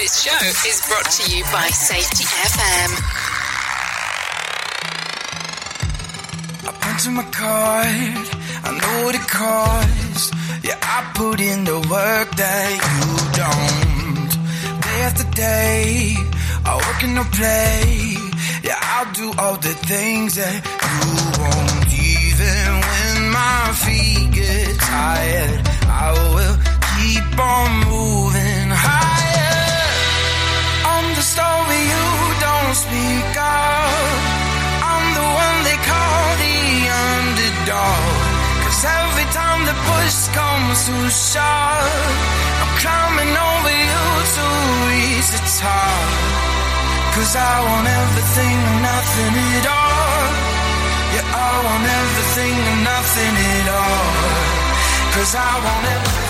This show is brought to you by Safety FM. I punch my card, I know what it costs. Yeah, I put in the work that you don't. Day after day, I work in no play. Yeah, I'll do all the things that you won't. Even when my feet get tired, I will keep on moving don't speak of. I'm the one they call the underdog. Cause every time the push comes to shove, I'm climbing over you to reach the top. Cause I want everything and nothing at all. Yeah, I want everything and nothing at all. Cause I want everything.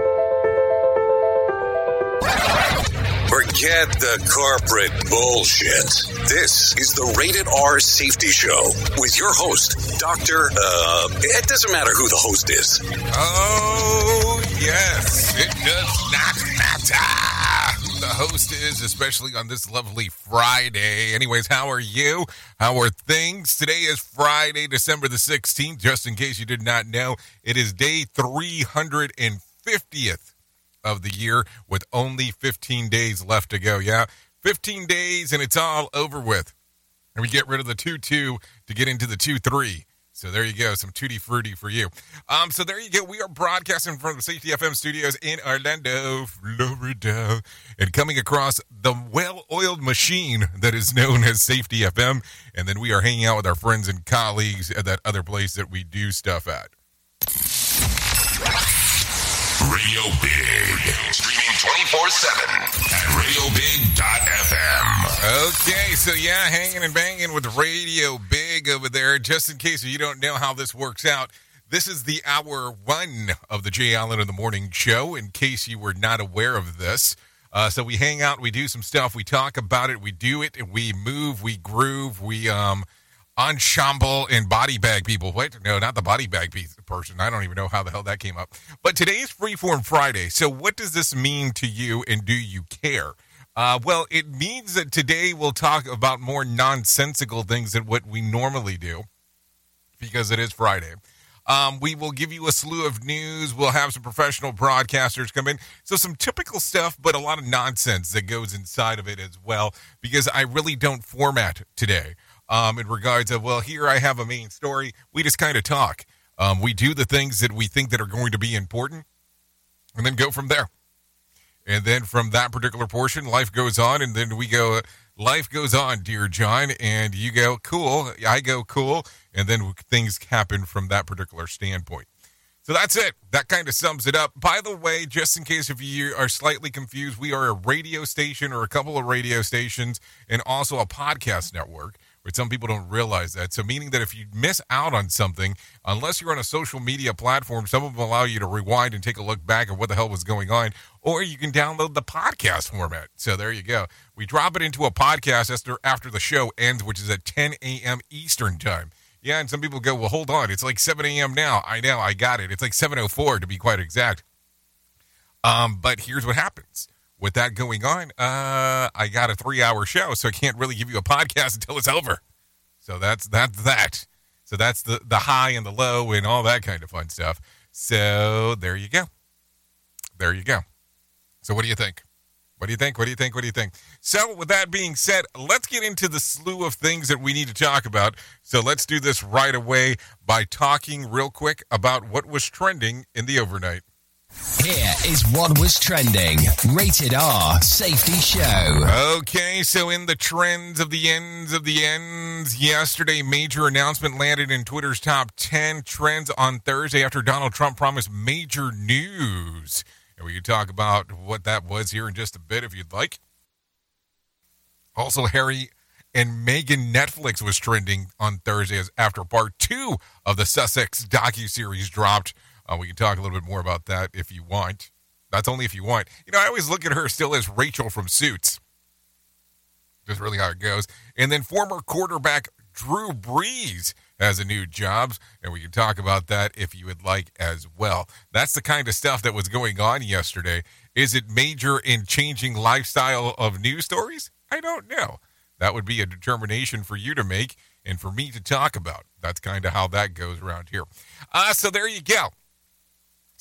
Forget the corporate bullshit. This is the Rated R Safety Show with your host, Dr. Uh, it doesn't matter who the host is. Oh, yes. It does not matter the host is, especially on this lovely Friday. Anyways, how are you? How are things? Today is Friday, December the 16th. Just in case you did not know, it is day 350th of the year with only 15 days left to go. Yeah, 15 days and it's all over with. And we get rid of the 2 2 to get into the 2 3. So there you go, some tutti frutti for you. Um, so there you go. We are broadcasting from the Safety FM studios in Orlando, Florida, and coming across the well-oiled machine that is known as Safety FM. And then we are hanging out with our friends and colleagues at that other place that we do stuff at. Radio Big. Streaming 24 7 at radiobig.fm. Okay, so yeah, hanging and banging with Radio Big over there. Just in case you don't know how this works out, this is the hour one of the Jay Allen in the Morning Show. In case you were not aware of this, uh, so we hang out, we do some stuff, we talk about it, we do it, we move, we groove, we um ensemble and body bag people. Wait, no, not the body bag piece person. I don't even know how the hell that came up. But today is Freeform Friday. So what does this mean to you, and do you care? Uh, well, it means that today we'll talk about more nonsensical things than what we normally do because it is Friday. Um, we will give you a slew of news. We'll have some professional broadcasters come in. So, some typical stuff, but a lot of nonsense that goes inside of it as well, because I really don't format today um, in regards of, well, here I have a main story. We just kind of talk. Um, we do the things that we think that are going to be important and then go from there. And then from that particular portion, life goes on. And then we go, life goes on, dear John. And you go, cool. I go, cool. And then things happen from that particular standpoint. So that's it. That kind of sums it up. By the way, just in case if you are slightly confused, we are a radio station or a couple of radio stations and also a podcast network. But some people don't realize that. So, meaning that if you miss out on something, unless you're on a social media platform, some of them allow you to rewind and take a look back at what the hell was going on, or you can download the podcast format. So, there you go. We drop it into a podcast after, after the show ends, which is at 10 a.m. Eastern Time. Yeah, and some people go, well, hold on. It's like 7 a.m. now. I know, I got it. It's like 7.04 to be quite exact. Um, but here's what happens with that going on, uh, I got a three hour show, so I can't really give you a podcast until it's over. So that's that's that. So that's the the high and the low and all that kind of fun stuff. So there you go. There you go. So what do you think? What do you think? What do you think? What do you think? So, with that being said, let's get into the slew of things that we need to talk about. So, let's do this right away by talking real quick about what was trending in the overnight. Here is what was trending. Rated R Safety Show. Okay, so in the trends of the ends of the ends, yesterday, major announcement landed in Twitter's top 10 trends on Thursday after Donald Trump promised major news. And we can talk about what that was here in just a bit if you'd like. Also, Harry and Meghan Netflix was trending on Thursday after part two of the Sussex docu-series dropped. Uh, we can talk a little bit more about that if you want. That's only if you want. You know, I always look at her still as Rachel from Suits. Just really how it goes. And then former quarterback Drew Brees has a new job, and we can talk about that if you would like as well. That's the kind of stuff that was going on yesterday. Is it major in changing lifestyle of news stories? I don't know. That would be a determination for you to make and for me to talk about. That's kind of how that goes around here. Uh, so there you go.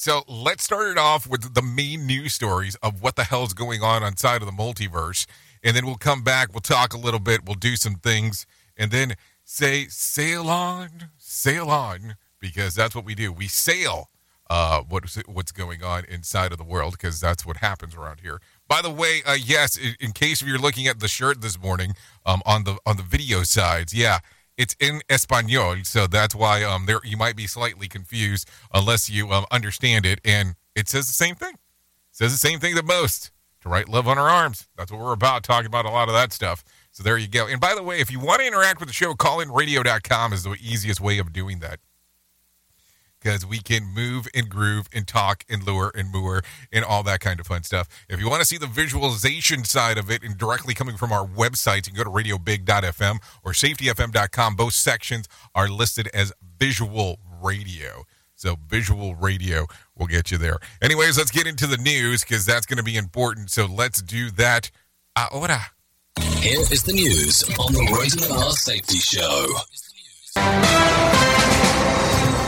So let's start it off with the main news stories of what the hell's going on inside of the multiverse. And then we'll come back, we'll talk a little bit, we'll do some things, and then say sail on, sail on, because that's what we do. We sail uh, what's what's going on inside of the world, because that's what happens around here. By the way, uh, yes, in, in case you're looking at the shirt this morning um, on the on the video sides, yeah, it's in Espanol, so that's why um, there you might be slightly confused unless you um, understand it. And it says the same thing. It says the same thing that most to write love on our arms. That's what we're about, talking about a lot of that stuff. So there you go. And by the way, if you want to interact with the show, call in callinradio.com is the easiest way of doing that. Because we can move and groove and talk and lure and moor and all that kind of fun stuff. If you want to see the visualization side of it and directly coming from our website, you can go to radiobig.fm or safetyfm.com. Both sections are listed as visual radio. So visual radio will get you there. Anyways, let's get into the news because that's going to be important. So let's do that ahora. Here is the news on the Rated R Safety Show.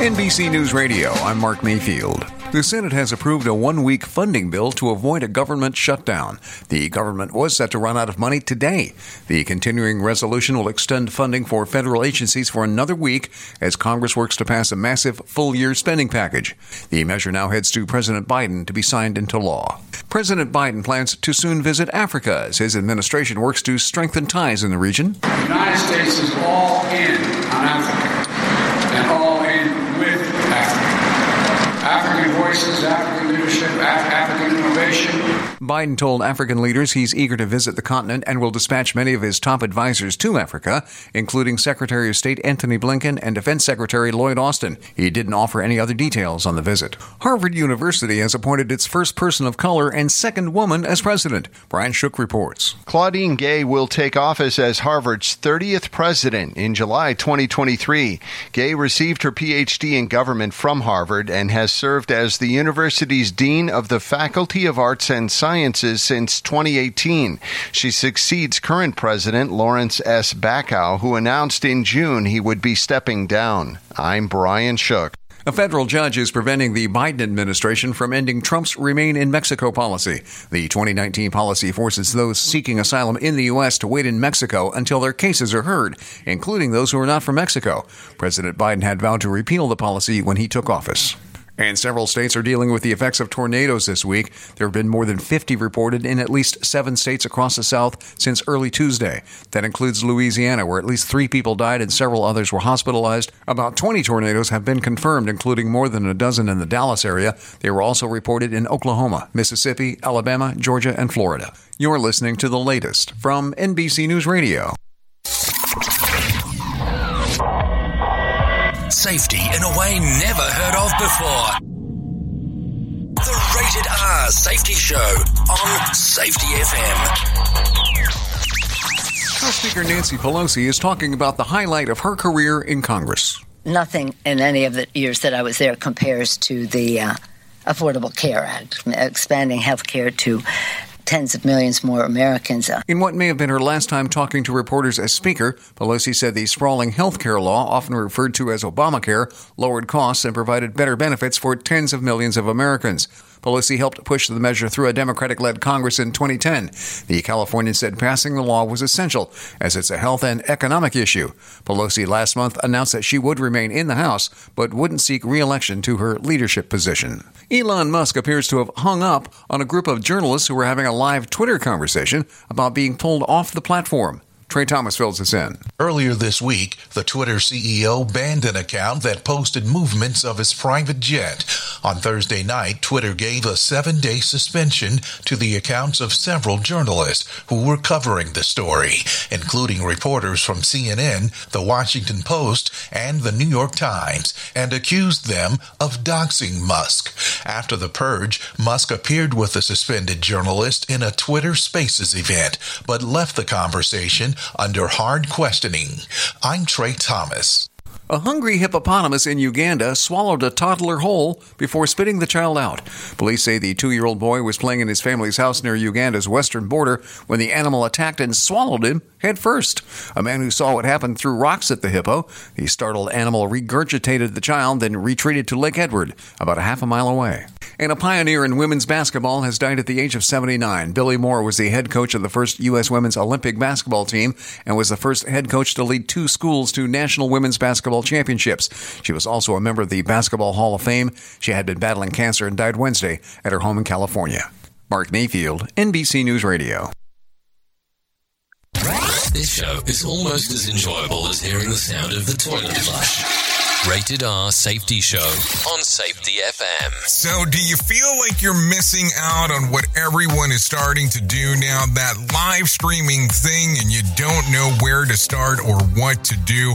NBC News Radio, I'm Mark Mayfield. The Senate has approved a one week funding bill to avoid a government shutdown. The government was set to run out of money today. The continuing resolution will extend funding for federal agencies for another week as Congress works to pass a massive full year spending package. The measure now heads to President Biden to be signed into law. President Biden plans to soon visit Africa as his administration works to strengthen ties in the region. The United States is all in on Africa and all in with Africa. African voices, African leadership, Af- African innovation. Biden told African leaders he's eager to visit the continent and will dispatch many of his top advisors to Africa, including Secretary of State Antony Blinken and Defense Secretary Lloyd Austin. He didn't offer any other details on the visit. Harvard University has appointed its first person of color and second woman as president. Brian Shook reports. Claudine Gay will take office as Harvard's 30th president in July 2023. Gay received her PhD in government from Harvard and has served as the university's dean of the Faculty of Arts and Sciences since 2018. She succeeds current president Lawrence S. Bacow, who announced in June he would be stepping down. I'm Brian Shook. A federal judge is preventing the Biden administration from ending Trump's Remain in Mexico policy. The 2019 policy forces those seeking asylum in the U.S. to wait in Mexico until their cases are heard, including those who are not from Mexico. President Biden had vowed to repeal the policy when he took office. And several states are dealing with the effects of tornadoes this week. There have been more than 50 reported in at least seven states across the South since early Tuesday. That includes Louisiana, where at least three people died and several others were hospitalized. About 20 tornadoes have been confirmed, including more than a dozen in the Dallas area. They were also reported in Oklahoma, Mississippi, Alabama, Georgia, and Florida. You're listening to the latest from NBC News Radio. Safety in a way never heard of before. The Rated R Safety Show on Safety FM. House Speaker Nancy Pelosi is talking about the highlight of her career in Congress. Nothing in any of the years that I was there compares to the uh, Affordable Care Act, expanding health care to tens of millions more Americans. Uh, In what may have been her last time talking to reporters as Speaker, Pelosi said the sprawling health care law, often referred to as Obamacare, lowered costs and provided better benefits for tens of millions of Americans. Pelosi helped push the measure through a Democratic led Congress in 2010. The Californian said passing the law was essential as it's a health and economic issue. Pelosi last month announced that she would remain in the House but wouldn't seek re election to her leadership position. Elon Musk appears to have hung up on a group of journalists who were having a live Twitter conversation about being pulled off the platform. Trey Thomas fills us in. Earlier this week, the Twitter CEO banned an account that posted movements of his private jet. On Thursday night, Twitter gave a seven day suspension to the accounts of several journalists who were covering the story, including reporters from CNN, The Washington Post, and The New York Times, and accused them of doxing Musk. After the purge, Musk appeared with the suspended journalist in a Twitter Spaces event, but left the conversation under hard questioning. I'm Trey Thomas. A hungry hippopotamus in Uganda swallowed a toddler whole before spitting the child out. Police say the two year old boy was playing in his family's house near Uganda's western border when the animal attacked and swallowed him head first. A man who saw what happened threw rocks at the hippo. The startled animal regurgitated the child, then retreated to Lake Edward, about a half a mile away. And a pioneer in women's basketball has died at the age of 79. Billie Moore was the head coach of the first U.S. women's Olympic basketball team and was the first head coach to lead two schools to national women's basketball championships. She was also a member of the Basketball Hall of Fame. She had been battling cancer and died Wednesday at her home in California. Mark Mayfield, NBC News Radio. This show is almost as enjoyable as hearing the sound of the toilet flush. Rated R Safety Show on Safety FM. So, do you feel like you're missing out on what everyone is starting to do now? That live streaming thing, and you don't know where to start or what to do?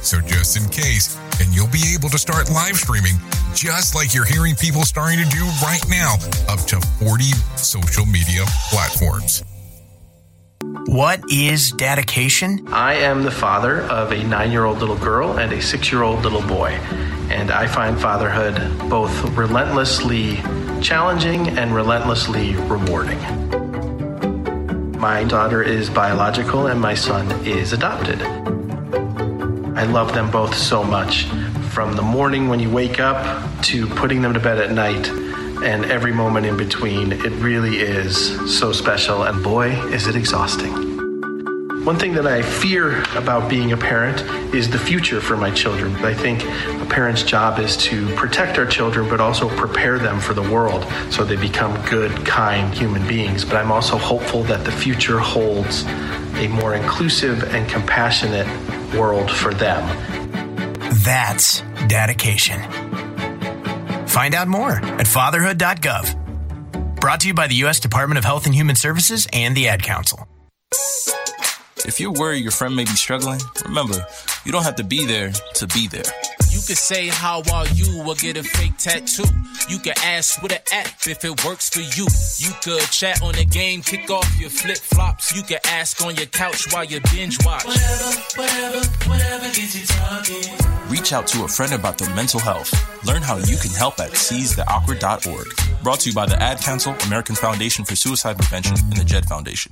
So just in case, and you'll be able to start live streaming just like you're hearing people starting to do right now, up to 40 social media platforms. What is dedication? I am the father of a nine year old little girl and a six year old little boy, and I find fatherhood both relentlessly challenging and relentlessly rewarding. My daughter is biological and my son is adopted. I love them both so much. From the morning when you wake up to putting them to bed at night and every moment in between, it really is so special. And boy, is it exhausting. One thing that I fear about being a parent is the future for my children. I think a parent's job is to protect our children, but also prepare them for the world so they become good, kind human beings. But I'm also hopeful that the future holds a more inclusive and compassionate world for them. That's dedication. Find out more at fatherhood.gov. Brought to you by the U.S. Department of Health and Human Services and the Ad Council. If you're worried your friend may be struggling, remember, you don't have to be there to be there. You could say, How are you? or get a fake tattoo. You can ask with an app if it works for you. You could chat on the game, kick off your flip flops. You can ask on your couch while you binge watch. Whatever, whatever, whatever gets you talking. Reach out to a friend about their mental health. Learn how you can help at seizetheawkward.org. Brought to you by the Ad Council, American Foundation for Suicide Prevention, and the JED Foundation.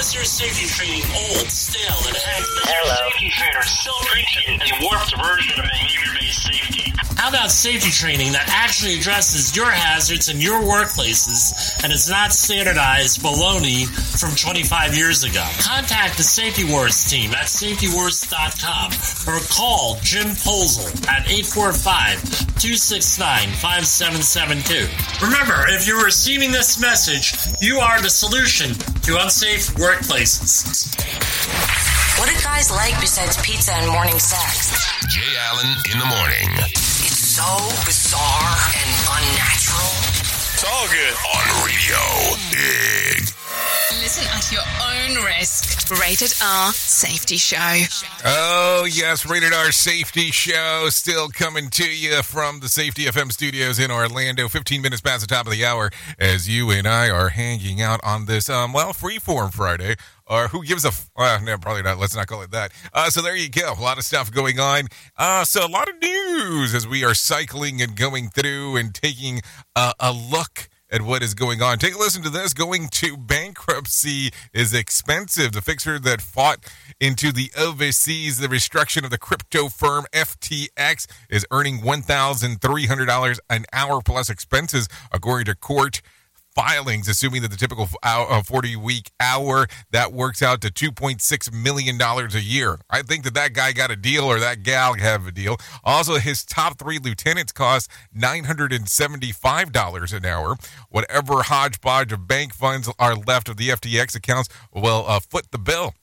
Is safety training old, stale, and hacked? Hello. Safety trainers still preaching a warped version of behavior-based safety. How about safety training that actually addresses your hazards in your workplaces and is not standardized baloney from 25 years ago? Contact the Safety Wars team at safetywars.com or call Jim Posel at 845-269-5772. Remember, if you're receiving this message, you are the solution to unsafe workplaces. What do guys like besides pizza and morning sex? Jay Allen in the morning. It's so bizarre and unnatural. It's all good on radio. Big. Listen at your own risk. Rated R Safety Show. Oh, yes, Rated R Safety Show still coming to you from the Safety FM studios in Orlando. 15 minutes past the top of the hour as you and I are hanging out on this, um, well, freeform Friday. Or who gives a, f- uh, no, probably not. Let's not call it that. Uh, so there you go. A lot of stuff going on. Uh, so a lot of news as we are cycling and going through and taking uh, a look at what is going on. Take a listen to this. Going to bankruptcy is expensive. The fixer that fought into the overseas the restructuring of the crypto firm FTX is earning $1,300 an hour plus expenses, according to court filings, assuming that the typical 40 week hour that works out to $2.6 million a year. I think that that guy got a deal or that gal have a deal. Also, his top three lieutenants cost $975 an hour. Whatever hodgepodge of bank funds are left of the FTX accounts will uh, foot the bill.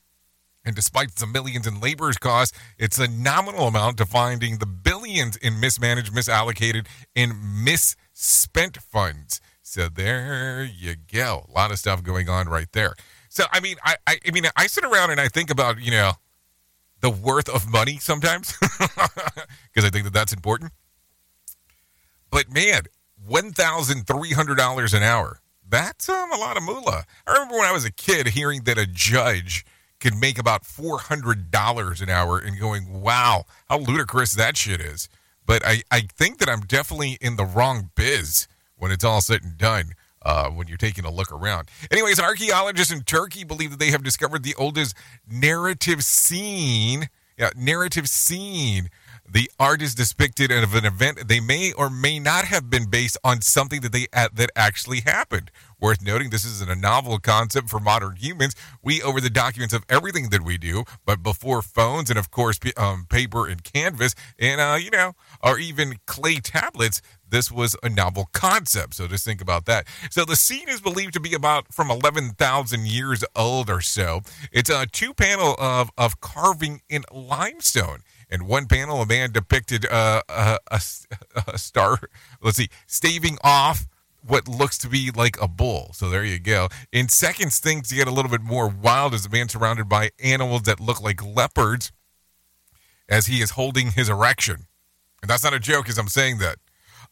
And despite the millions in labor's costs, it's a nominal amount to finding the billions in mismanaged, misallocated, and misspent funds. So there you go. A lot of stuff going on right there. So I mean, I, I, I mean, I sit around and I think about you know the worth of money sometimes because I think that that's important. But man, one thousand three hundred dollars an hour. That's um, a lot of moolah. I remember when I was a kid hearing that a judge could make about four hundred dollars an hour and going, "Wow, how ludicrous that shit is." But I, I think that I'm definitely in the wrong biz when it's all said and done. Uh, when you're taking a look around. Anyways, archaeologists in Turkey believe that they have discovered the oldest narrative scene. Yeah, narrative scene. The art is depicted of an event they may or may not have been based on something that they that actually happened. Worth noting, this isn't a novel concept for modern humans. We over the documents of everything that we do, but before phones and of course um, paper and canvas and uh, you know, or even clay tablets, this was a novel concept. So just think about that. So the scene is believed to be about from 11,000 years old or so. It's a two panel of, of carving in limestone. In one panel, a man depicted uh, a, a, a star, let's see, staving off what looks to be like a bull. So there you go. In seconds, things get a little bit more wild as a man surrounded by animals that look like leopards as he is holding his erection. And that's not a joke as I'm saying that.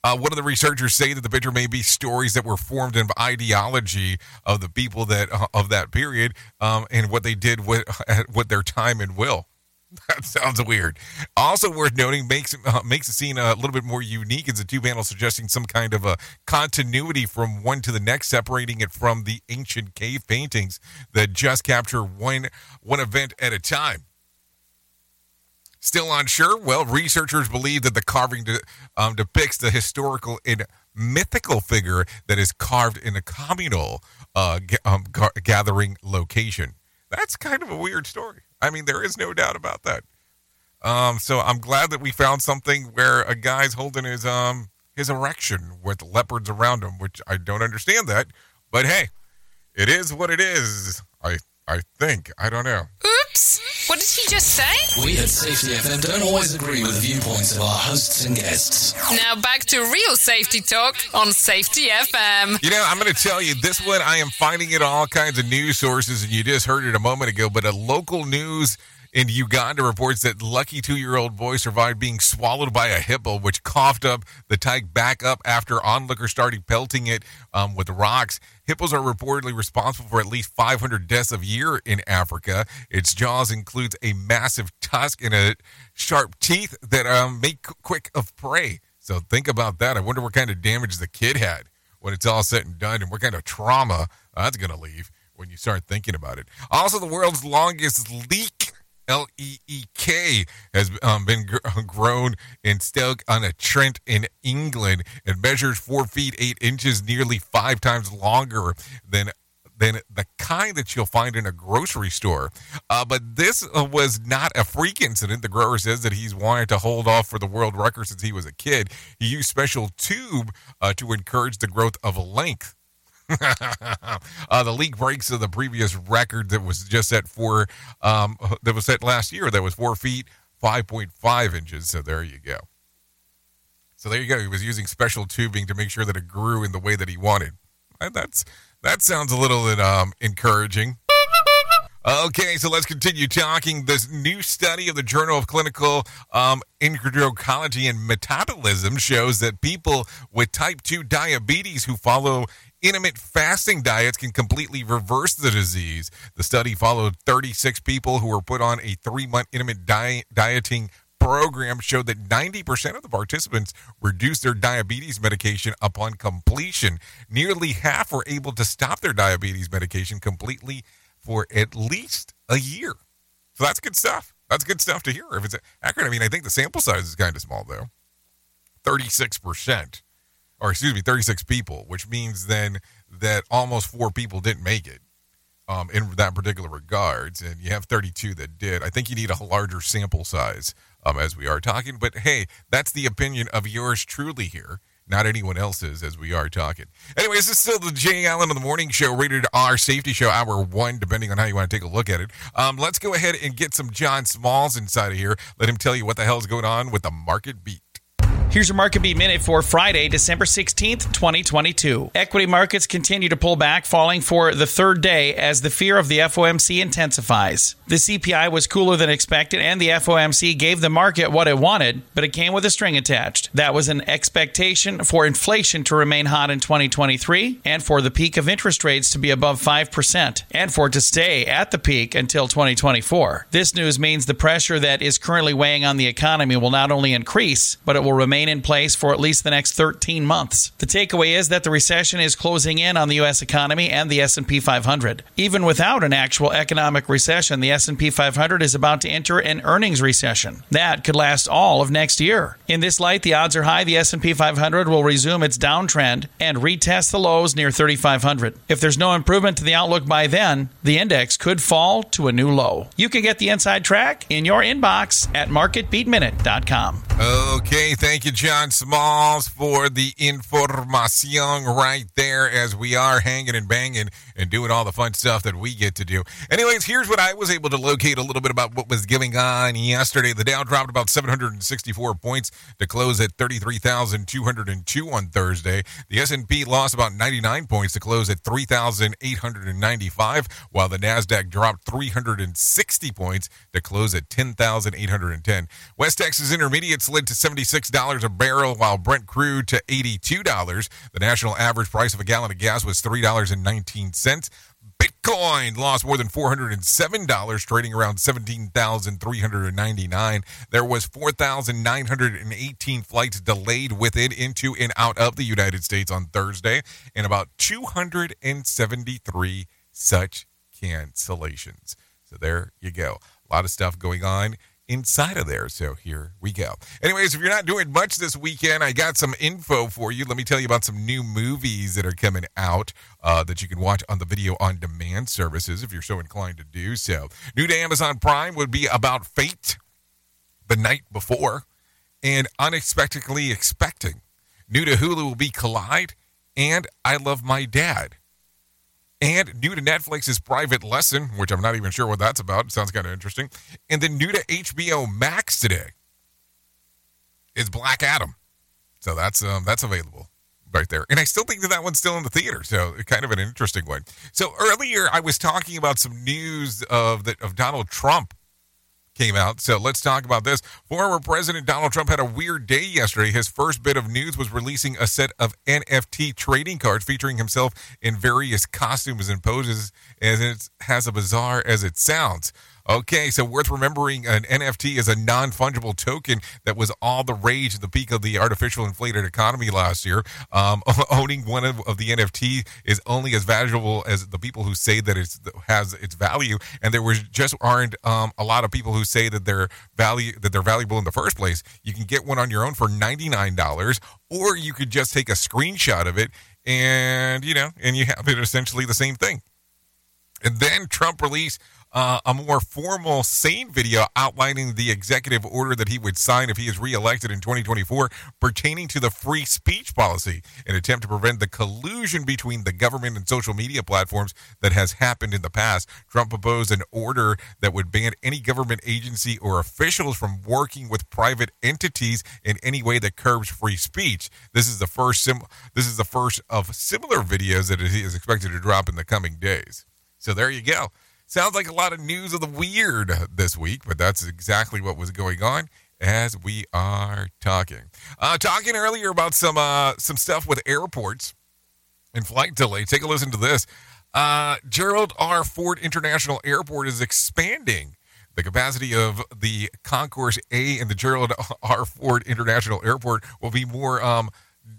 Uh, one of the researchers say that the picture may be stories that were formed in ideology of the people that uh, of that period um, and what they did with with their time and will. That sounds weird. Also worth noting makes uh, makes the scene a little bit more unique is the two panels suggesting some kind of a continuity from one to the next, separating it from the ancient cave paintings that just capture one one event at a time. Still unsure? Well, researchers believe that the carving de- um, depicts the historical and mythical figure that is carved in a communal uh, g- um, ga- gathering location. That's kind of a weird story. I mean, there is no doubt about that. Um, so I'm glad that we found something where a guy's holding his um his erection with leopards around him, which I don't understand that, but hey, it is what it is. I I think I don't know. Oops! What did he just say? We at Safety FM don't always agree with the viewpoints of our hosts and guests. Now back to real safety talk on Safety FM. You know, I'm going to tell you this one. I am finding it on all kinds of news sources, and you just heard it a moment ago. But a local news in Uganda reports that lucky two-year-old boy survived being swallowed by a hippo, which coughed up the tyke back up after onlookers started pelting it um, with rocks. Hippos are reportedly responsible for at least 500 deaths a year in Africa. Its jaws includes a massive tusk and a sharp teeth that um, make quick of prey. So think about that. I wonder what kind of damage the kid had when it's all said and done, and what kind of trauma that's going to leave. when you start thinking about it. Also, the world's longest leek L E E K has um, been gr- grown in Stoke on a Trent in England. It measures four feet eight inches, nearly five times longer than than the kind that you'll find in a grocery store. Uh, but this uh, was not a freak incident. The grower says that he's wanted to hold off for the world record since he was a kid. He used special tube uh, to encourage the growth of length. uh, the league breaks of the previous record that was just set for um, that was set last year. That was four feet five point five inches. So there you go. So there you go. He was using special tubing to make sure that it grew in the way that he wanted. And that's that sounds a little bit um, encouraging. Okay, so let's continue talking. This new study of the Journal of Clinical um, Endocrinology and Metabolism shows that people with type 2 diabetes who follow intermittent fasting diets can completely reverse the disease. The study followed 36 people who were put on a three month intermittent diet, dieting program showed that 90% of the participants reduced their diabetes medication upon completion. Nearly half were able to stop their diabetes medication completely for at least a year. So that's good stuff. That's good stuff to hear. If it's accurate, I mean, I think the sample size is kind of small, though. 36%, or excuse me, 36 people, which means then that almost four people didn't make it um, in that particular regards, and you have 32 that did. I think you need a larger sample size um, as we are talking, but hey, that's the opinion of yours truly here not anyone else's as we are talking. Anyway, this is still the Jay Allen in the Morning Show, rated R Safety Show, hour one, depending on how you want to take a look at it. Um, let's go ahead and get some John Smalls inside of here. Let him tell you what the hell is going on with the market beat. Here's your market beat minute for Friday, December 16th, 2022. Equity markets continue to pull back, falling for the third day as the fear of the FOMC intensifies. The CPI was cooler than expected, and the FOMC gave the market what it wanted, but it came with a string attached. That was an expectation for inflation to remain hot in 2023, and for the peak of interest rates to be above 5%, and for it to stay at the peak until 2024. This news means the pressure that is currently weighing on the economy will not only increase, but it will remain in place for at least the next 13 months. The takeaway is that the recession is closing in on the US economy and the S&P 500. Even without an actual economic recession, the S&P 500 is about to enter an earnings recession. That could last all of next year. In this light, the odds are high the S&P 500 will resume its downtrend and retest the lows near 3500. If there's no improvement to the outlook by then, the index could fall to a new low. You can get the inside track in your inbox at marketbeatminute.com. Okay, thank you, John Smalls, for the information right there as we are hanging and banging and doing all the fun stuff that we get to do. Anyways, here's what I was able to locate a little bit about what was going on yesterday. The Dow dropped about 764 points to close at 33,202 on Thursday. The S&P lost about 99 points to close at 3,895, while the Nasdaq dropped 360 points to close at 10,810. West Texas Intermediate slid to $76 a barrel, while Brent crude to $82. The national average price of a gallon of gas was $3.19. Bitcoin lost more than $407, trading around 17,399. There was 4,918 flights delayed with it into and out of the United States on Thursday, and about 273 such cancellations. So there you go. A lot of stuff going on inside of there. So here we go. Anyways, if you're not doing much this weekend, I got some info for you. Let me tell you about some new movies that are coming out uh, that you can watch on the video on demand services if you're so inclined to do so. New to Amazon Prime would be about Fate the night before and Unexpectedly Expecting. New to Hulu will be Collide and I Love My Dad. And new to Netflix is Private Lesson, which I'm not even sure what that's about. It sounds kind of interesting. And then new to HBO Max today is Black Adam. So that's um, that's available right there. And I still think that that one's still in the theater. So kind of an interesting one. So earlier I was talking about some news of that of Donald Trump came out. So let's talk about this. Former President Donald Trump had a weird day yesterday. His first bit of news was releasing a set of NFT trading cards featuring himself in various costumes and poses, as it has a bizarre as it sounds. Okay, so worth remembering an NFT is a non fungible token that was all the rage at the peak of the artificial inflated economy last year. Um, owning one of, of, the NFT is only as valuable as the people who say that it has its value, and there was just aren't um, a lot of people who say that they're value that they're valuable in the first place. You can get one on your own for ninety nine dollars, or you could just take a screenshot of it and you know, and you have it essentially the same thing. And then Trump released uh, a more formal, sane video outlining the executive order that he would sign if he is reelected in 2024 pertaining to the free speech policy, an attempt to prevent the collusion between the government and social media platforms that has happened in the past. Trump proposed an order that would ban any government agency or officials from working with private entities in any way that curbs free speech. This is the first sim- this is the first of similar videos that he is expected to drop in the coming days. So there you go. Sounds like a lot of news of the weird this week, but that's exactly what was going on as we are talking. Uh, talking earlier about some uh, some stuff with airports and flight delay. Take a listen to this. Uh, Gerald R. Ford International Airport is expanding. The capacity of the Concourse A and the Gerald R. Ford International Airport will be more um,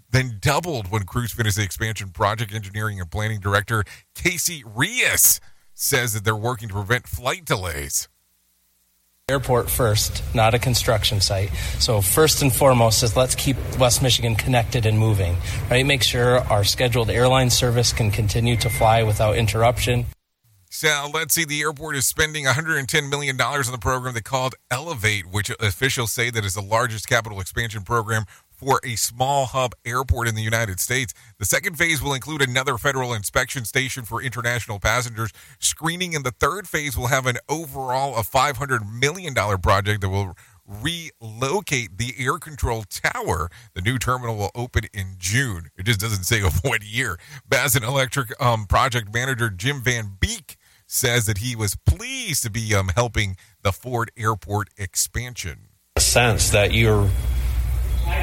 than doubled when crews finish the expansion project engineering and planning director Casey Rias says that they're working to prevent flight delays. Airport first, not a construction site. So first and foremost is let's keep West Michigan connected and moving, right? Make sure our scheduled airline service can continue to fly without interruption. So let's see. The airport is spending $110 million on the program they called Elevate, which officials say that is the largest capital expansion program for a small hub airport in the United States. The second phase will include another federal inspection station for international passengers screening, and the third phase will have an overall of $500 million project that will relocate the air control tower. The new terminal will open in June. It just doesn't say of what year. Bassin Electric um, project manager Jim Van Beek says that he was pleased to be um, helping the Ford Airport expansion. A sense that you're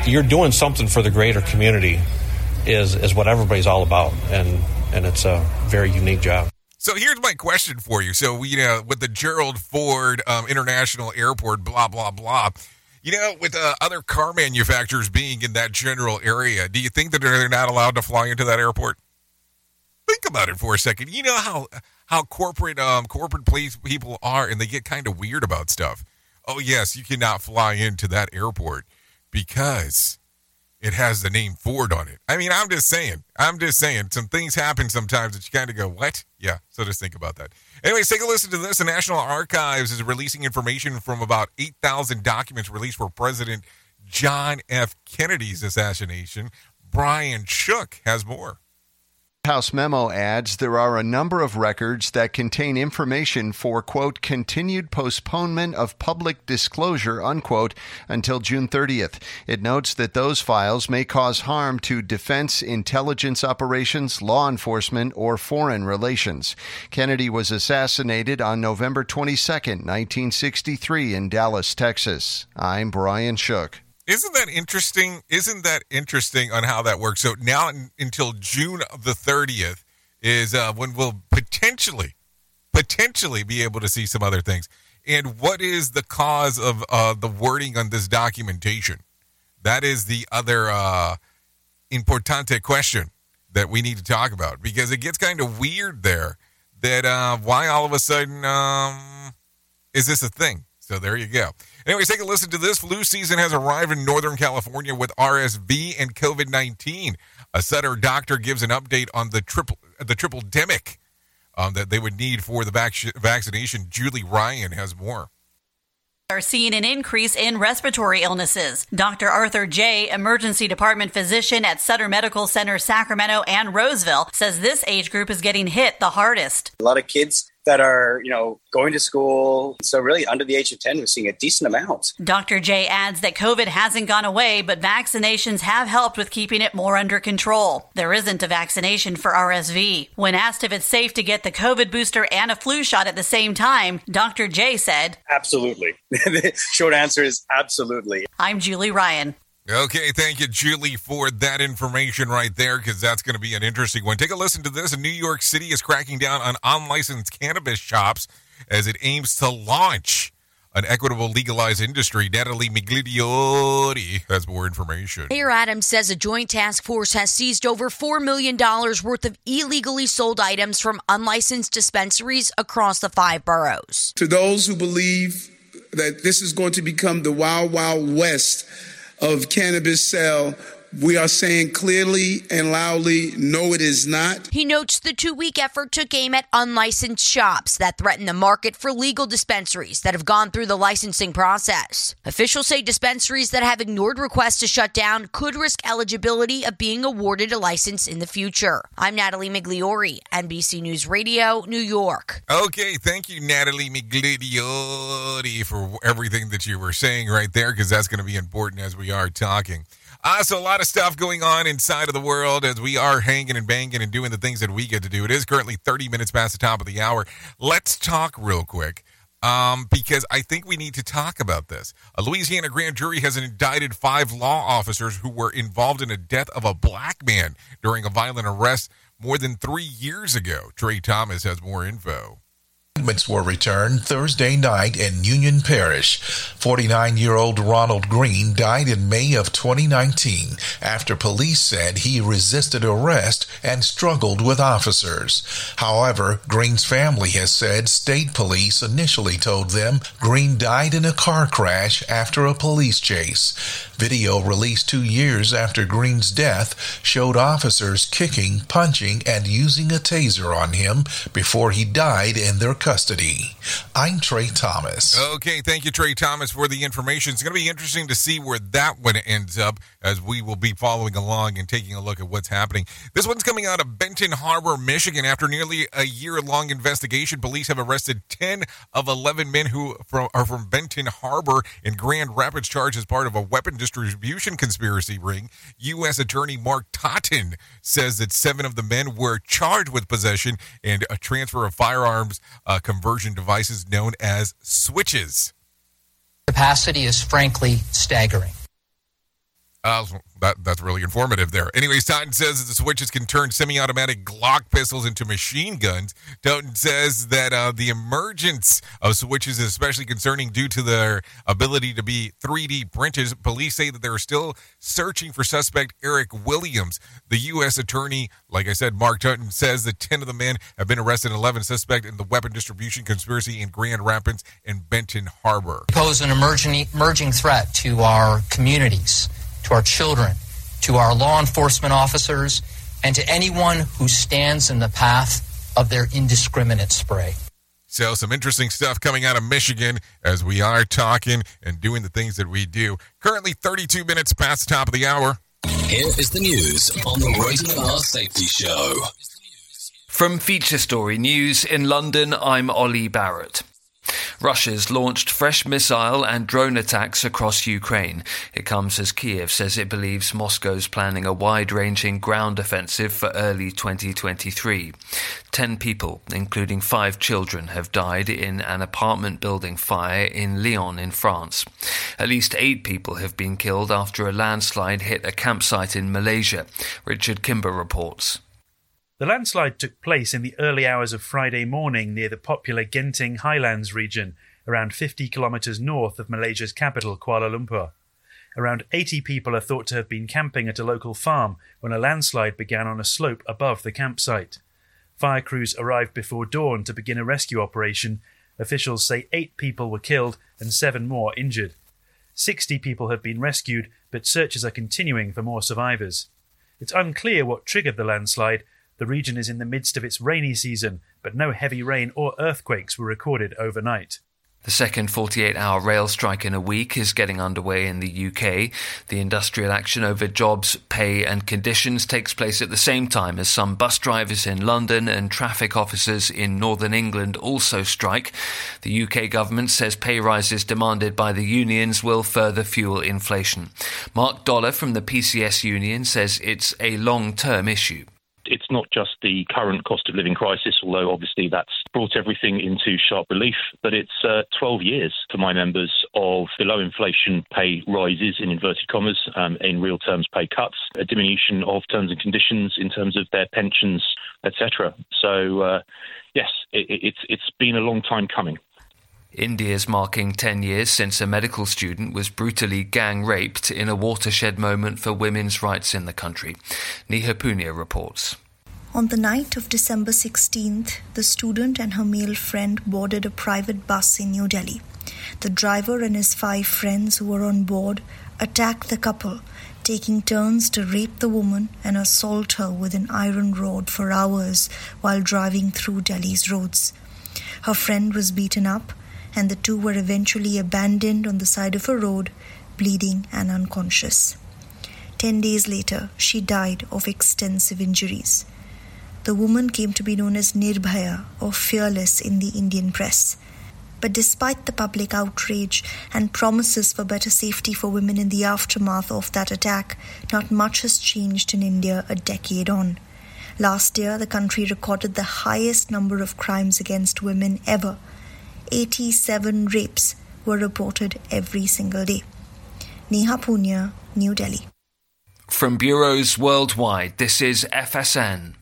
you're doing something for the greater community is is what everybody's all about, and and it's a very unique job. So here's my question for you. So you know, with the Gerald Ford um, International Airport, blah blah blah. You know, with uh, other car manufacturers being in that general area, do you think that they're not allowed to fly into that airport? Think about it for a second. You know how how corporate um, corporate place people are, and they get kind of weird about stuff. Oh yes, you cannot fly into that airport because it has the name Ford on it. I mean, I'm just saying. I'm just saying. Some things happen sometimes that you kind of go, what? Yeah. So just think about that. Anyways, take a listen to this. The National Archives is releasing information from about 8,000 documents released for President John F. Kennedy's assassination. Brian Shook has more. House memo adds there are a number of records that contain information for, quote, continued postponement of public disclosure, unquote, until June 30th. It notes that those files may cause harm to defense, intelligence operations, law enforcement, or foreign relations. Kennedy was assassinated on November 22nd, 1963, in Dallas, Texas. I'm Brian Shook. Isn't that interesting? Isn't that interesting on how that works? So now until June the 30th is uh, when we'll potentially, potentially be able to see some other things. And what is the cause of uh, the wording on this documentation? That is the other uh, importante question that we need to talk about because it gets kind of weird there. That uh, why all of a sudden um, is this a thing? So there you go. Anyways, take a listen to this. Flu season has arrived in Northern California with RSV and COVID 19. A Sutter doctor gives an update on the triple the triple demic um, that they would need for the vac- vaccination. Julie Ryan has more are seeing an increase in respiratory illnesses. Dr. Arthur Jey., emergency department physician at Sutter Medical Center, Sacramento and Roseville, says this age group is getting hit the hardest. A lot of kids that are, you know, going to school. So really under the age of 10, we're seeing a decent amount. Dr. Jey adds that COVID hasn't gone away, but vaccinations have helped with keeping it more under control. There isn't a vaccination for RSV. When asked if it's safe to get the COVID booster and a flu shot at the same time, Dr. Jey said, Absolutely. the short answer is absolutely. I'm Julie Ryan. Okay, thank you, Julie, for that information right there, because that's going to be an interesting one. Take a listen to this. New York City is cracking down on unlicensed cannabis shops. as it aims to launch an equitable legalized industry. Natalie Migliori has more information. Mayor Adams says a joint task force has seized over $4 million worth of illegally sold items from unlicensed dispensaries across the five boroughs. To those who believe that this is going to become the wild, wild west of cannabis sale, we are saying clearly and loudly, no, it is not. He notes the two week effort took aim at unlicensed shops that threaten the market for legal dispensaries that have gone through the licensing process. Officials say dispensaries that have ignored requests to shut down could risk eligibility of being awarded a license in the future. I'm Natalie Migliori, NBC News Radio, New York. Okay, thank you, Natalie Migliori, for everything that you were saying right there, because that's going to be important as we are talking. Uh, so a lot of stuff going on inside of the world as we are hanging and banging and doing the things that we get to do. It is currently 30 minutes past the top of the hour. Let's talk real quick. Um, because I think we need to talk about this. A Louisiana grand jury has indicted five law officers who were involved in the death of a black man during a violent arrest more than three years ago. Trey Thomas has more info. Were returned Thursday night in Union Parish. 49 year old Ronald Green died in May of 2019 after police said he resisted arrest and struggled with officers. However, Green's family has said state police initially told them Green died in a car crash after a police chase. Video released two years after Green's death showed officers kicking, punching, and using a taser on him before he died in their custody. I'm Trey Thomas. Okay, thank you, Trey Thomas, for the information. It's going to be interesting to see where that one ends up as we will be following along and taking a look at what's happening. This one's coming out of Benton Harbor, Michigan. After nearly a year long investigation, police have arrested 10 of 11 men who are from Benton Harbor in Grand Rapids, charged as part of a weapon distribution conspiracy ring. U.S. Attorney Mark Totten says that seven of the men were charged with possession and a transfer of firearms uh, conversion devices known as switches. Capacity is frankly staggering. Uh, that, that's really informative there. Anyways, Totten says that the switches can turn semi automatic Glock pistols into machine guns. Totten says that uh, the emergence of switches is especially concerning due to their ability to be 3D printed. Police say that they're still searching for suspect Eric Williams. The U.S. attorney, like I said, Mark Totten, says that 10 of the men have been arrested and 11 suspect in the weapon distribution conspiracy in Grand Rapids and Benton Harbor. Pose an emerging, emerging threat to our communities to our children, to our law enforcement officers, and to anyone who stands in the path of their indiscriminate spray. So, some interesting stuff coming out of Michigan as we are talking and doing the things that we do. Currently, 32 minutes past the top of the hour. Here is the news on the Rated R Safety Show. From Feature Story News in London, I'm Ollie Barrett. Russia's launched fresh missile and drone attacks across Ukraine. It comes as Kiev says it believes Moscow's planning a wide ranging ground offensive for early 2023. Ten people, including five children, have died in an apartment building fire in Lyon in France. At least eight people have been killed after a landslide hit a campsite in Malaysia. Richard Kimber reports. The landslide took place in the early hours of Friday morning near the popular Genting Highlands region, around 50 kilometres north of Malaysia's capital, Kuala Lumpur. Around 80 people are thought to have been camping at a local farm when a landslide began on a slope above the campsite. Fire crews arrived before dawn to begin a rescue operation. Officials say eight people were killed and seven more injured. 60 people have been rescued, but searches are continuing for more survivors. It's unclear what triggered the landslide, the region is in the midst of its rainy season, but no heavy rain or earthquakes were recorded overnight. The second 48 hour rail strike in a week is getting underway in the UK. The industrial action over jobs, pay, and conditions takes place at the same time as some bus drivers in London and traffic officers in Northern England also strike. The UK government says pay rises demanded by the unions will further fuel inflation. Mark Dollar from the PCS union says it's a long term issue. It's not just the current cost of living crisis, although obviously that's brought everything into sharp relief, but it's uh, 12 years for my members of below inflation pay rises, in inverted commas, um, in real terms, pay cuts, a diminution of terms and conditions in terms of their pensions, etc. So, uh, yes, it, it's, it's been a long time coming. India's marking 10 years since a medical student was brutally gang raped in a watershed moment for women's rights in the country. Neha Punia reports. On the night of December 16th, the student and her male friend boarded a private bus in New Delhi. The driver and his five friends who were on board attacked the couple, taking turns to rape the woman and assault her with an iron rod for hours while driving through Delhi's roads. Her friend was beaten up and the two were eventually abandoned on the side of a road, bleeding and unconscious. Ten days later, she died of extensive injuries. The woman came to be known as Nirbhaya or fearless in the Indian press. But despite the public outrage and promises for better safety for women in the aftermath of that attack, not much has changed in India a decade on. Last year, the country recorded the highest number of crimes against women ever 87 rapes were reported every single day. Neha Punia, New Delhi. From bureaus worldwide, this is FSN.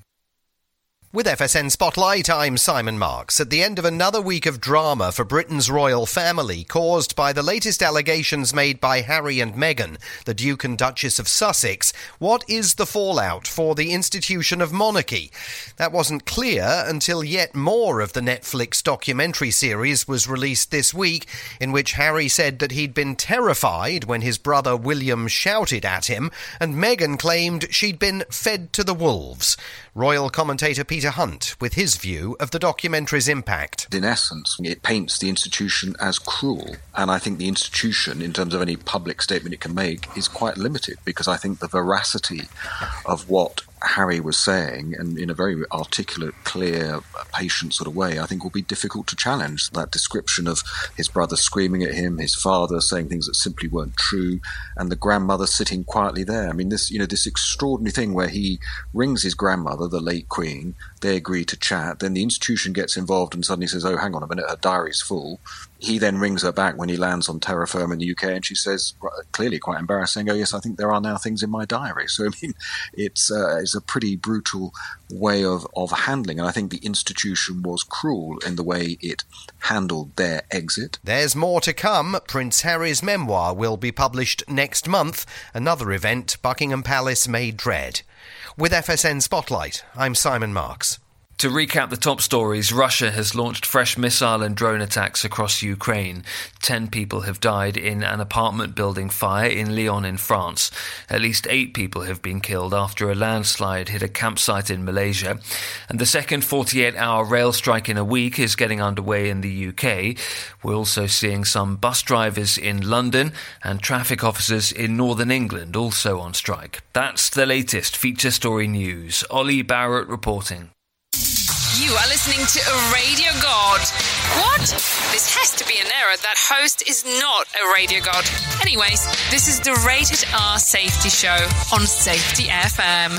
With FSN Spotlight, I'm Simon Marks. At the end of another week of drama for Britain's royal family, caused by the latest allegations made by Harry and Meghan, the Duke and Duchess of Sussex, what is the fallout for the institution of monarchy? That wasn't clear until yet more of the Netflix documentary series was released this week, in which Harry said that he'd been terrified when his brother William shouted at him, and Meghan claimed she'd been fed to the wolves. Royal commentator Peter Hunt with his view of the documentary's impact. In essence, it paints the institution as cruel, and I think the institution, in terms of any public statement it can make, is quite limited because I think the veracity of what Harry was saying, and in a very articulate, clear, patient sort of way, I think will be difficult to challenge. That description of his brother screaming at him, his father saying things that simply weren't true, and the grandmother sitting quietly there. I mean, this you know this extraordinary thing where he rings his grandmother, the late Queen. They agree to chat. Then the institution gets involved and suddenly says, "Oh, hang on a minute, her diary's full." He then rings her back when he lands on terra firma in the UK, and she says, clearly quite embarrassing, "Oh yes, I think there are now things in my diary." So I mean, it's uh, it's a pretty brutal way of of handling, and I think the institution was cruel in the way it handled their exit. There's more to come. Prince Harry's memoir will be published next month. Another event Buckingham Palace may dread. With FSN Spotlight, I'm Simon Marks. To recap the top stories, Russia has launched fresh missile and drone attacks across Ukraine. Ten people have died in an apartment building fire in Lyon in France. At least eight people have been killed after a landslide hit a campsite in Malaysia. And the second 48 hour rail strike in a week is getting underway in the UK. We're also seeing some bus drivers in London and traffic officers in Northern England also on strike. That's the latest feature story news. Ollie Barrett reporting. You are listening to a radio god. What? This has to be an error. That host is not a radio god. Anyways, this is the Rated R Safety Show on Safety FM.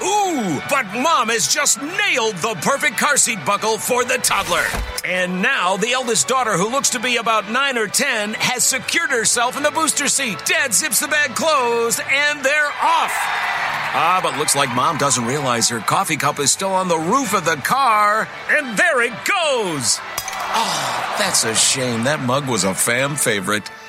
Ooh, but mom has just nailed the perfect car seat buckle for the toddler. And now the eldest daughter, who looks to be about nine or ten, has secured herself in the booster seat. Dad zips the bag closed, and they're off. Ah, but looks like mom doesn't realize her coffee cup is still on the roof of the car. And there it goes. Oh, that's a shame. That mug was a fam favorite.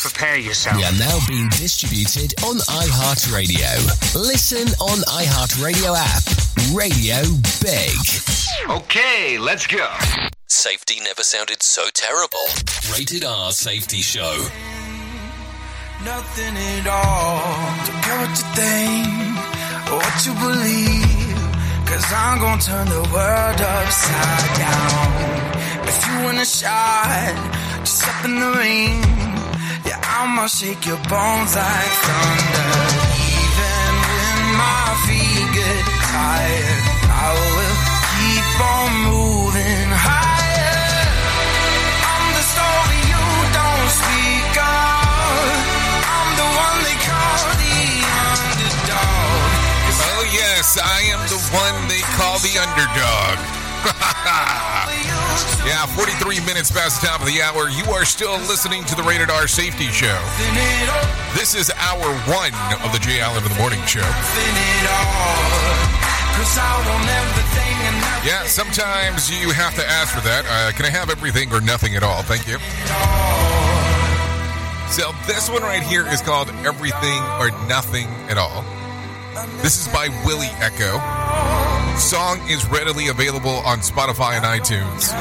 Prepare yourself. We are now being distributed on iHeartRadio. Listen on iHeartRadio app. Radio Big. Okay, let's go. Safety never sounded so terrible. Rated R Safety Show. Nothing at all. Don't care what you think or what you believe. Cause I'm gonna turn the world upside down. If you want a shot, just step in the ring. Yeah, I'ma shake your bones like thunder. Even when my feet get tired, I will keep on moving higher. I'm the story you don't speak of. I'm the one they call the underdog. Oh, yes, I am the one they call the underdog. yeah, 43 minutes past the top of the hour. You are still listening to the Rated R Safety Show. This is hour one of the Jay Allen in the Morning Show. Yeah, sometimes you have to ask for that. Uh, can I have everything or nothing at all? Thank you. So, this one right here is called Everything or Nothing at All. This is by Willie Echo. Song is readily available on Spotify and iTunes.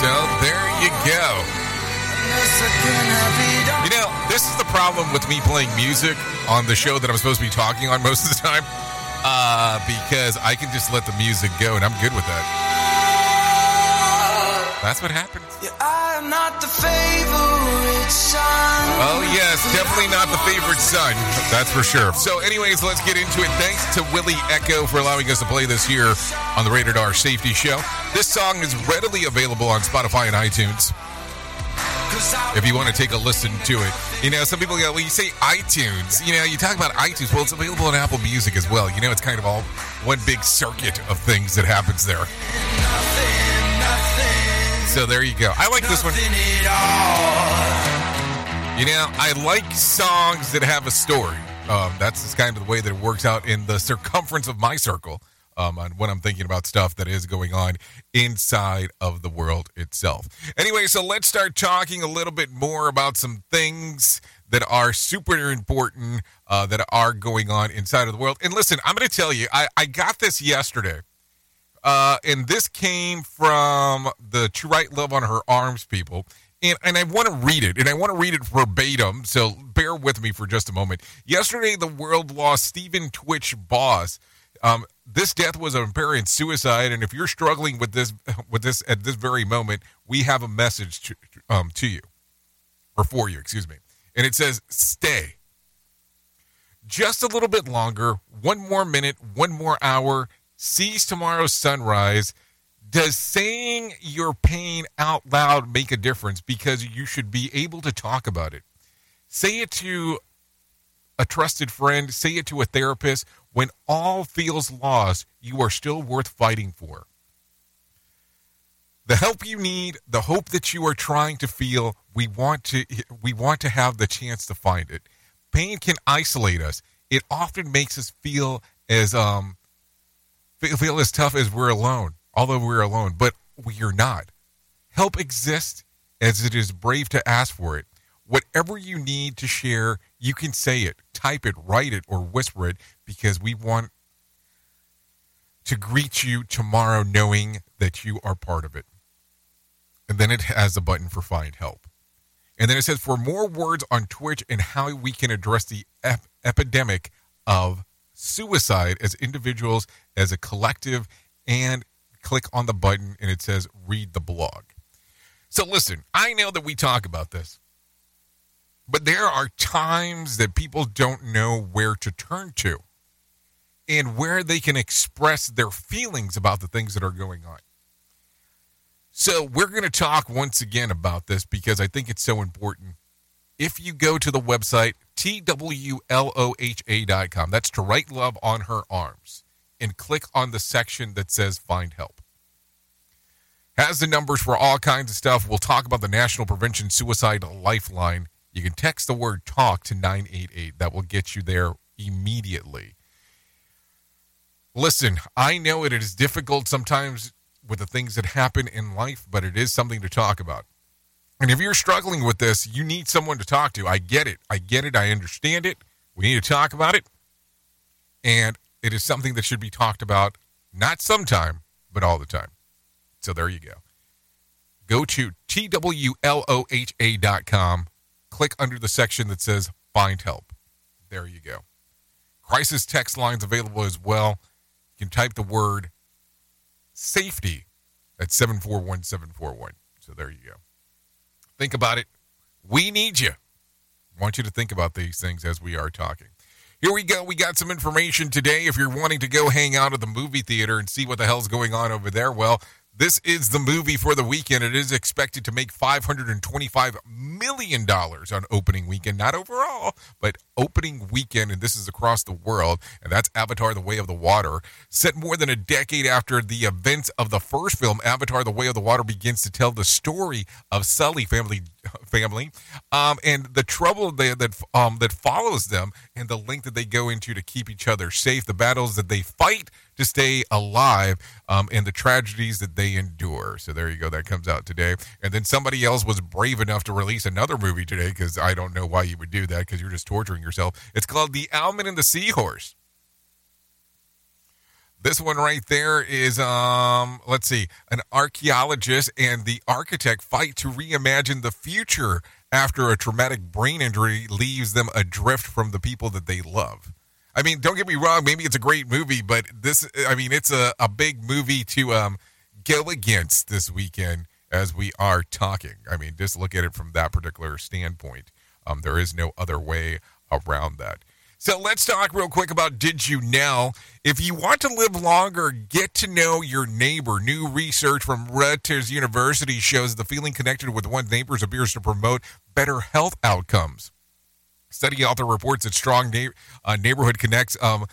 So there you go. You know, This is the problem with me playing music on the show that I'm supposed to be talking on most of the time, uh, because I can just let the music go, and I'm good with that. That's what happens. Yeah, I'm not the favorite son. Oh, yes, definitely not the favorite son. That's for sure. So, anyways, let's get into it. Thanks to Willie Echo for allowing us to play this here on the Rated R Safety Show. This song is readily available on Spotify and iTunes. If you want to take a listen to it, you know, some people go, well, you say iTunes, you know, you talk about iTunes. Well, it's available on Apple Music as well. You know, it's kind of all one big circuit of things that happens there. So there you go. I like this one. You know, I like songs that have a story. Um, that's just kind of the way that it works out in the circumference of my circle um, on when I'm thinking about stuff that is going on inside of the world itself. Anyway, so let's start talking a little bit more about some things that are super important uh, that are going on inside of the world. And listen, I'm going to tell you, I, I got this yesterday. Uh, and this came from the To Write Love on Her Arms people. And, and I want to read it, and I want to read it verbatim, so bear with me for just a moment. Yesterday, the world lost Stephen Twitch Boss. Um, this death was an apparent suicide, and if you're struggling with this with this at this very moment, we have a message to, um, to you, or for you, excuse me. And it says, "Stay." Just a little bit longer, one more minute, one more hour, sees tomorrow's sunrise. Does saying your pain out loud make a difference? Because you should be able to talk about it. Say it to a trusted friend, say it to a therapist. When all feels lost, you are still worth fighting for. The help you need, the hope that you are trying to feel, we want to we want to have the chance to find it. Pain can isolate us. It often makes us feel as um feel as tough as we're alone, although we're alone, but we are not. Help exists as it is brave to ask for it. Whatever you need to share, you can say it, type it, write it, or whisper it because we want to greet you tomorrow knowing that you are part of it. And then it has a button for find help. And then it says for more words on Twitch and how we can address the ep- epidemic of suicide as individuals, as a collective, and click on the button and it says read the blog. So listen, I know that we talk about this, but there are times that people don't know where to turn to and where they can express their feelings about the things that are going on. So we're going to talk once again about this because I think it's so important. If you go to the website twloha.com, that's to write love on her arms, and click on the section that says find help. Has the numbers for all kinds of stuff. We'll talk about the National Prevention Suicide Lifeline. You can text the word talk to 988. That will get you there immediately. Listen, I know it is difficult sometimes with the things that happen in life, but it is something to talk about. And if you're struggling with this, you need someone to talk to. I get it. I get it. I understand it. We need to talk about it. And it is something that should be talked about, not sometime, but all the time. So there you go. Go to twloha.com, click under the section that says find help. There you go. Crisis text lines available as well. You can type the word safety at 741741. So there you go. Think about it. We need you. I want you to think about these things as we are talking. Here we go. We got some information today. If you're wanting to go hang out at the movie theater and see what the hell's going on over there, well, this is the movie for the weekend. It is expected to make $525 million on opening weekend. Not overall, but opening weekend. And this is across the world. And that's Avatar The Way of the Water. Set more than a decade after the events of the first film, Avatar The Way of the Water begins to tell the story of Sully family family um, and the trouble that um, that follows them and the length that they go into to keep each other safe, the battles that they fight to stay alive, um, and the tragedies that they endure. So there you go. That comes out today. And then somebody else was brave enough to release another movie today because I don't know why you would do that because you're just torturing yourself. It's called The Almond and the Seahorse. This one right there is, um, let's see, an archaeologist and the architect fight to reimagine the future after a traumatic brain injury leaves them adrift from the people that they love. I mean, don't get me wrong, maybe it's a great movie, but this, I mean, it's a, a big movie to um, go against this weekend as we are talking. I mean, just look at it from that particular standpoint. Um, there is no other way around that. So let's talk real quick about Did You Know? If you want to live longer, get to know your neighbor. New research from Rutgers University shows the feeling connected with one's neighbors appears to promote better health outcomes. Study author reports that strong na- uh, neighborhood connects um,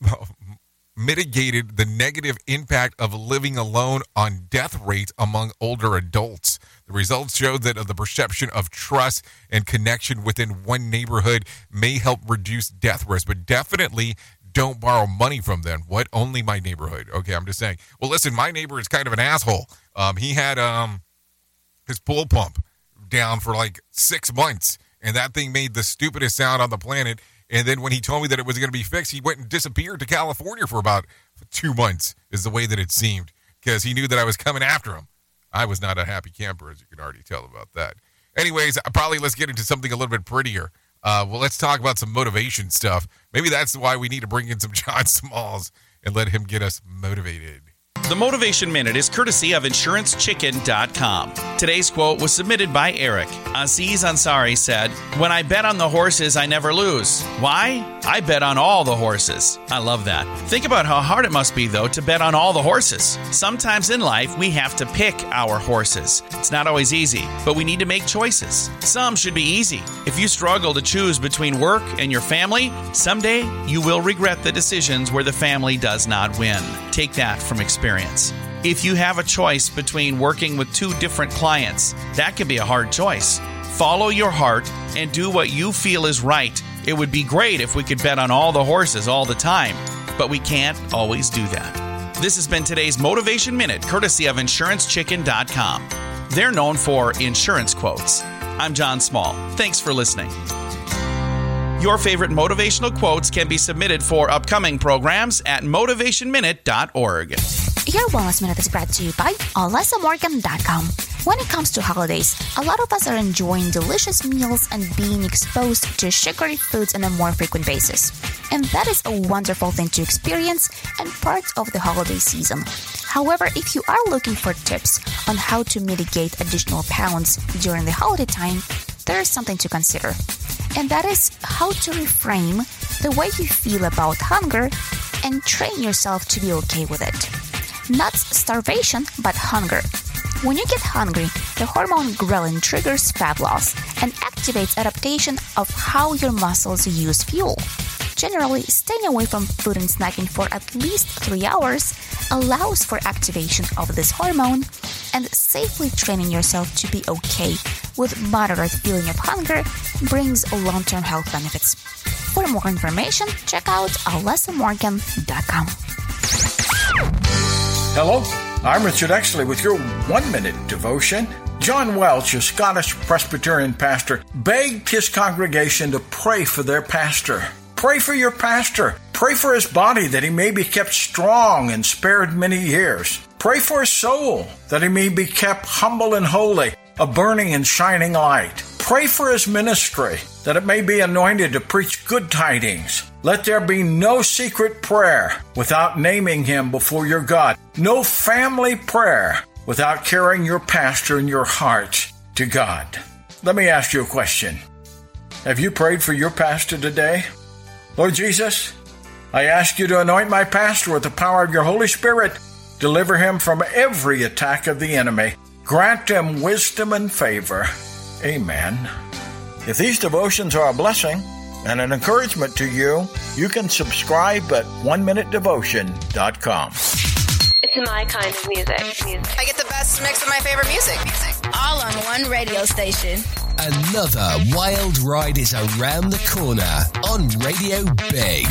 mitigated the negative impact of living alone on death rates among older adults. The results show that the perception of trust and connection within one neighborhood may help reduce death risk, but definitely don't borrow money from them. What? Only my neighborhood. Okay, I'm just saying. Well, listen, my neighbor is kind of an asshole. Um, he had um his pool pump down for like six months, and that thing made the stupidest sound on the planet. And then when he told me that it was going to be fixed, he went and disappeared to California for about two months, is the way that it seemed, because he knew that I was coming after him. I was not a happy camper, as you can already tell about that. Anyways, probably let's get into something a little bit prettier. Uh, well, let's talk about some motivation stuff. Maybe that's why we need to bring in some John Smalls and let him get us motivated. The Motivation Minute is courtesy of InsuranceChicken.com. Today's quote was submitted by Eric. Aziz Ansari said, When I bet on the horses, I never lose. Why? I bet on all the horses. I love that. Think about how hard it must be, though, to bet on all the horses. Sometimes in life, we have to pick our horses. It's not always easy, but we need to make choices. Some should be easy. If you struggle to choose between work and your family, someday you will regret the decisions where the family does not win. Take that from experience. If you have a choice between working with two different clients, that can be a hard choice. Follow your heart and do what you feel is right. It would be great if we could bet on all the horses all the time, but we can't always do that. This has been today's Motivation Minute, courtesy of InsuranceChicken.com. They're known for insurance quotes. I'm John Small. Thanks for listening. Your favorite motivational quotes can be submitted for upcoming programs at motivationminute.org. Your Wellness Minute is brought to you by AlessaMorgan.com. When it comes to holidays, a lot of us are enjoying delicious meals and being exposed to sugary foods on a more frequent basis. And that is a wonderful thing to experience and part of the holiday season. However, if you are looking for tips on how to mitigate additional pounds during the holiday time, there is something to consider. And that is how to reframe the way you feel about hunger and train yourself to be okay with it. Not starvation, but hunger. When you get hungry, the hormone ghrelin triggers fat loss and activates adaptation of how your muscles use fuel. Generally, staying away from food and snacking for at least three hours allows for activation of this hormone and safely training yourself to be okay with moderate feeling of hunger brings long-term health benefits. For more information, check out alessamorgan.com. Hello, I'm Richard Exley with your one minute devotion. John Welch, a Scottish Presbyterian pastor, begged his congregation to pray for their pastor. Pray for your pastor. Pray for his body that he may be kept strong and spared many years. Pray for his soul that he may be kept humble and holy, a burning and shining light. Pray for his ministry that it may be anointed to preach good tidings. Let there be no secret prayer without naming him before your God. No family prayer without carrying your pastor in your heart to God. Let me ask you a question. Have you prayed for your pastor today? Lord Jesus, I ask you to anoint my pastor with the power of your Holy Spirit. Deliver him from every attack of the enemy. Grant him wisdom and favor. Amen. If these devotions are a blessing and an encouragement to you, you can subscribe at oneminutedevotion.com. It's my kind of music. music. I get the best mix of my favorite music. music. All on one radio station. Another wild ride is around the corner on Radio Big.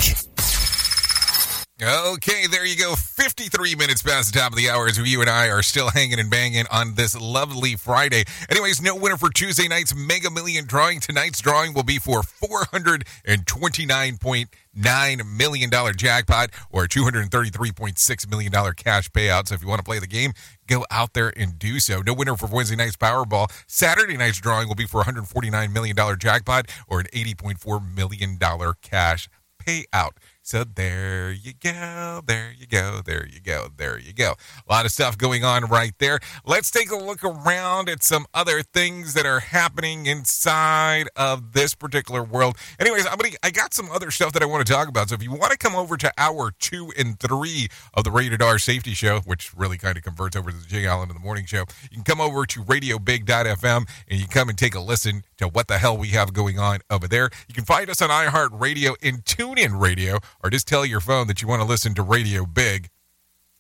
Okay, there you go. 53 minutes past the top of the hour as you and I are still hanging and banging on this lovely Friday. Anyways, no winner for Tuesday night's Mega Million drawing. Tonight's drawing will be for $429.9 million jackpot or $233.6 million cash payout. So if you want to play the game, go out there and do so. No winner for Wednesday night's Powerball. Saturday night's drawing will be for $149 million jackpot or an $80.4 million cash payout. So there you go, there you go, there you go, there you go. A lot of stuff going on right there. Let's take a look around at some other things that are happening inside of this particular world. Anyways, I'm gonna, I got some other stuff that I want to talk about. So if you want to come over to hour two and three of the Rated R Safety Show, which really kind of converts over to the Jay Allen in the Morning Show, you can come over to RadioBig.fm and you come and take a listen to what the hell we have going on over there. You can find us on iHeartRadio and TuneIn Radio or just tell your phone that you want to listen to Radio Big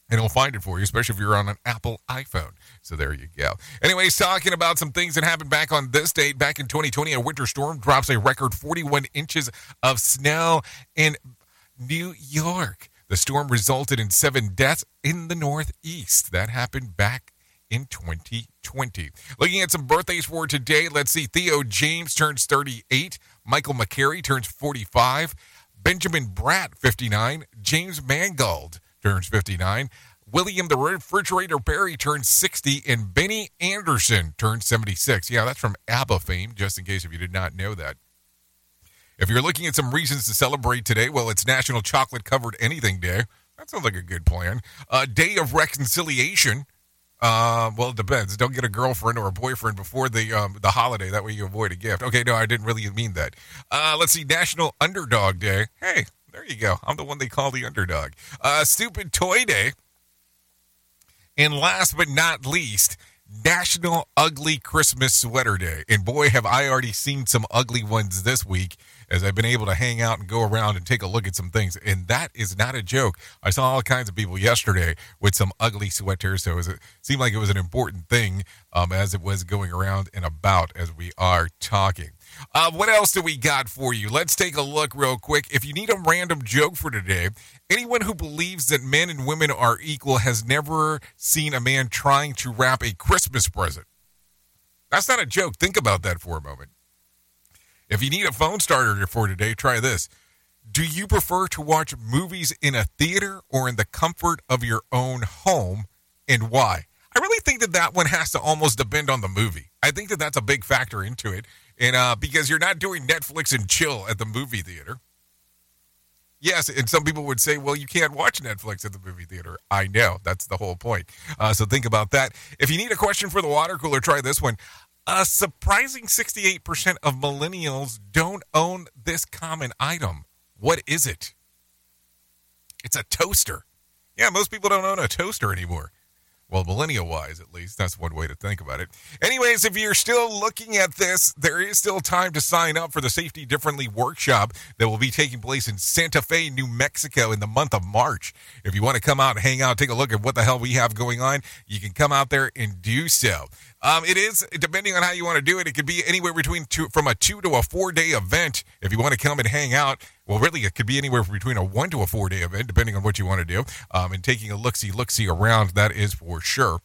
and it'll find it for you, especially if you're on an Apple iPhone. So there you go. Anyways, talking about some things that happened back on this date, back in 2020, a winter storm drops a record 41 inches of snow in New York. The storm resulted in seven deaths in the Northeast. That happened back in 2020. Looking at some birthdays for today, let's see. Theo James turns 38. Michael McCary turns 45. Benjamin Bratt, 59. James Mangold turns 59. William the Refrigerator Perry turns 60. And Benny Andersson turns 76. Yeah, that's from ABBA fame, just in case if you did not know that. If you're looking at some reasons to celebrate today, well, it's National Chocolate Covered Anything Day. That sounds like a good plan. Uh, Day of Reconciliation. Uh, well, it depends. Don't get a girlfriend or a boyfriend before the um, the holiday. That way you avoid a gift. Okay, no, I didn't really mean that. Uh, let's see, National Underdog Day. Hey, there you go. I'm the one they call the underdog. Uh, Stupid Toy Day. And last but not least, National Ugly Christmas Sweater Day. And boy, have I already seen some ugly ones this week as I've been able to hang out and go around and take a look at some things. And that is not a joke. I saw all kinds of people yesterday with some ugly sweaters. So it, was, it seemed like it was an important thing um, as it was going around and about as we are talking. Uh, what else do we got for you? Let's take a look real quick. If you need a random joke for today, anyone who believes that men and women are equal has never seen a man trying to wrap a Christmas present. That's not a joke. Think about that for a moment. If you need a phone starter for today, try this. Do you prefer to watch movies in a theater or in the comfort of your own home and why? I really think that that one has to almost depend on the movie. I think that that's a big factor into it. And uh, because you're not doing Netflix and chill at the movie theater. Yes, and some people would say, well, you can't watch Netflix at the movie theater. I know. That's the whole point. Uh, so think about that. If you need a question for the water cooler, try this one. A surprising 68% of millennials don't own this common item. What is it? It's a toaster. Yeah, most people don't own a toaster anymore. Well, millennial wise, at least. That's one way to think about it. Anyways, if you're still looking at this, there is still time to sign up for the Safety Differently workshop that will be taking place in Santa Fe, New Mexico in the month of March. If you want to come out and hang out, take a look at what the hell we have going on, you can come out there and do so. Um, it is depending on how you want to do it. It could be anywhere between two, from a two to a four day event. If you want to come and hang out, well, really, it could be anywhere between a one to a four day event, depending on what you want to do. Um, and taking a look see, look see around, that is for sure.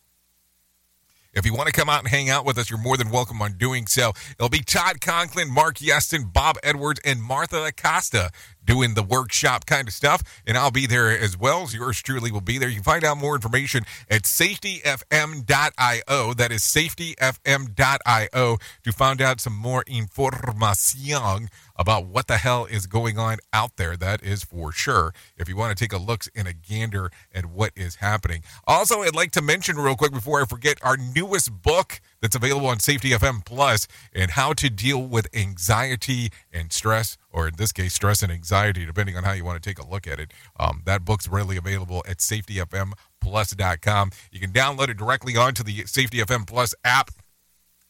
If you want to come out and hang out with us, you're more than welcome on doing so. It'll be Todd Conklin, Mark Yeston, Bob Edwards, and Martha Acosta doing the workshop kind of stuff. And I'll be there as well. As yours truly will be there. You can find out more information at safetyfm.io. That is safetyfm.io to find out some more information about what the hell is going on out there. That is for sure. If you want to take a look and a gander at what is happening. Also, I'd like to mention real quick before I forget our newest book that's available on Safety FM Plus and how to deal with anxiety and stress, or in this case, stress and anxiety, depending on how you want to take a look at it. Um, that book's readily available at safetyfmplus.com. You can download it directly onto the Safety FM Plus app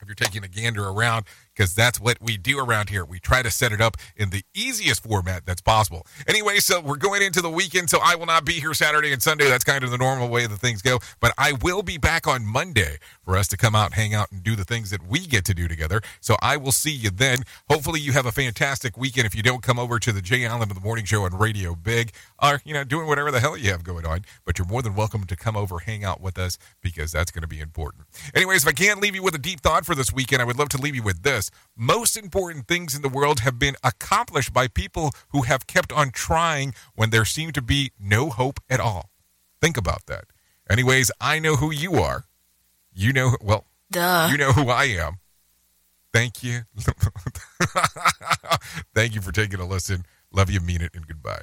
if you're taking a gander around, because that's what we do around here. We try to set it up in the easiest format that's possible. Anyway, so we're going into the weekend, so I will not be here Saturday and Sunday. That's kind of the normal way the things go. But I will be back on Monday for us to come out, hang out, and do the things that we get to do together. So I will see you then. Hopefully, you have a fantastic weekend. If you don't come over to the Jay Allen of the Morning Show on Radio Big, or you know, doing whatever the hell you have going on, but you're more than welcome to come over, hang out with us because that's going to be important. Anyways, if I can't leave you with a deep thought for this weekend, I would love to leave you with this. Most important things in the world have been accomplished by people who have kept on trying when there seemed to be no hope at all. Think about that. Anyways, I know who you are. You know, well, Duh. you know who I am. Thank you. Thank you for taking a listen. Love you, mean it, and goodbye.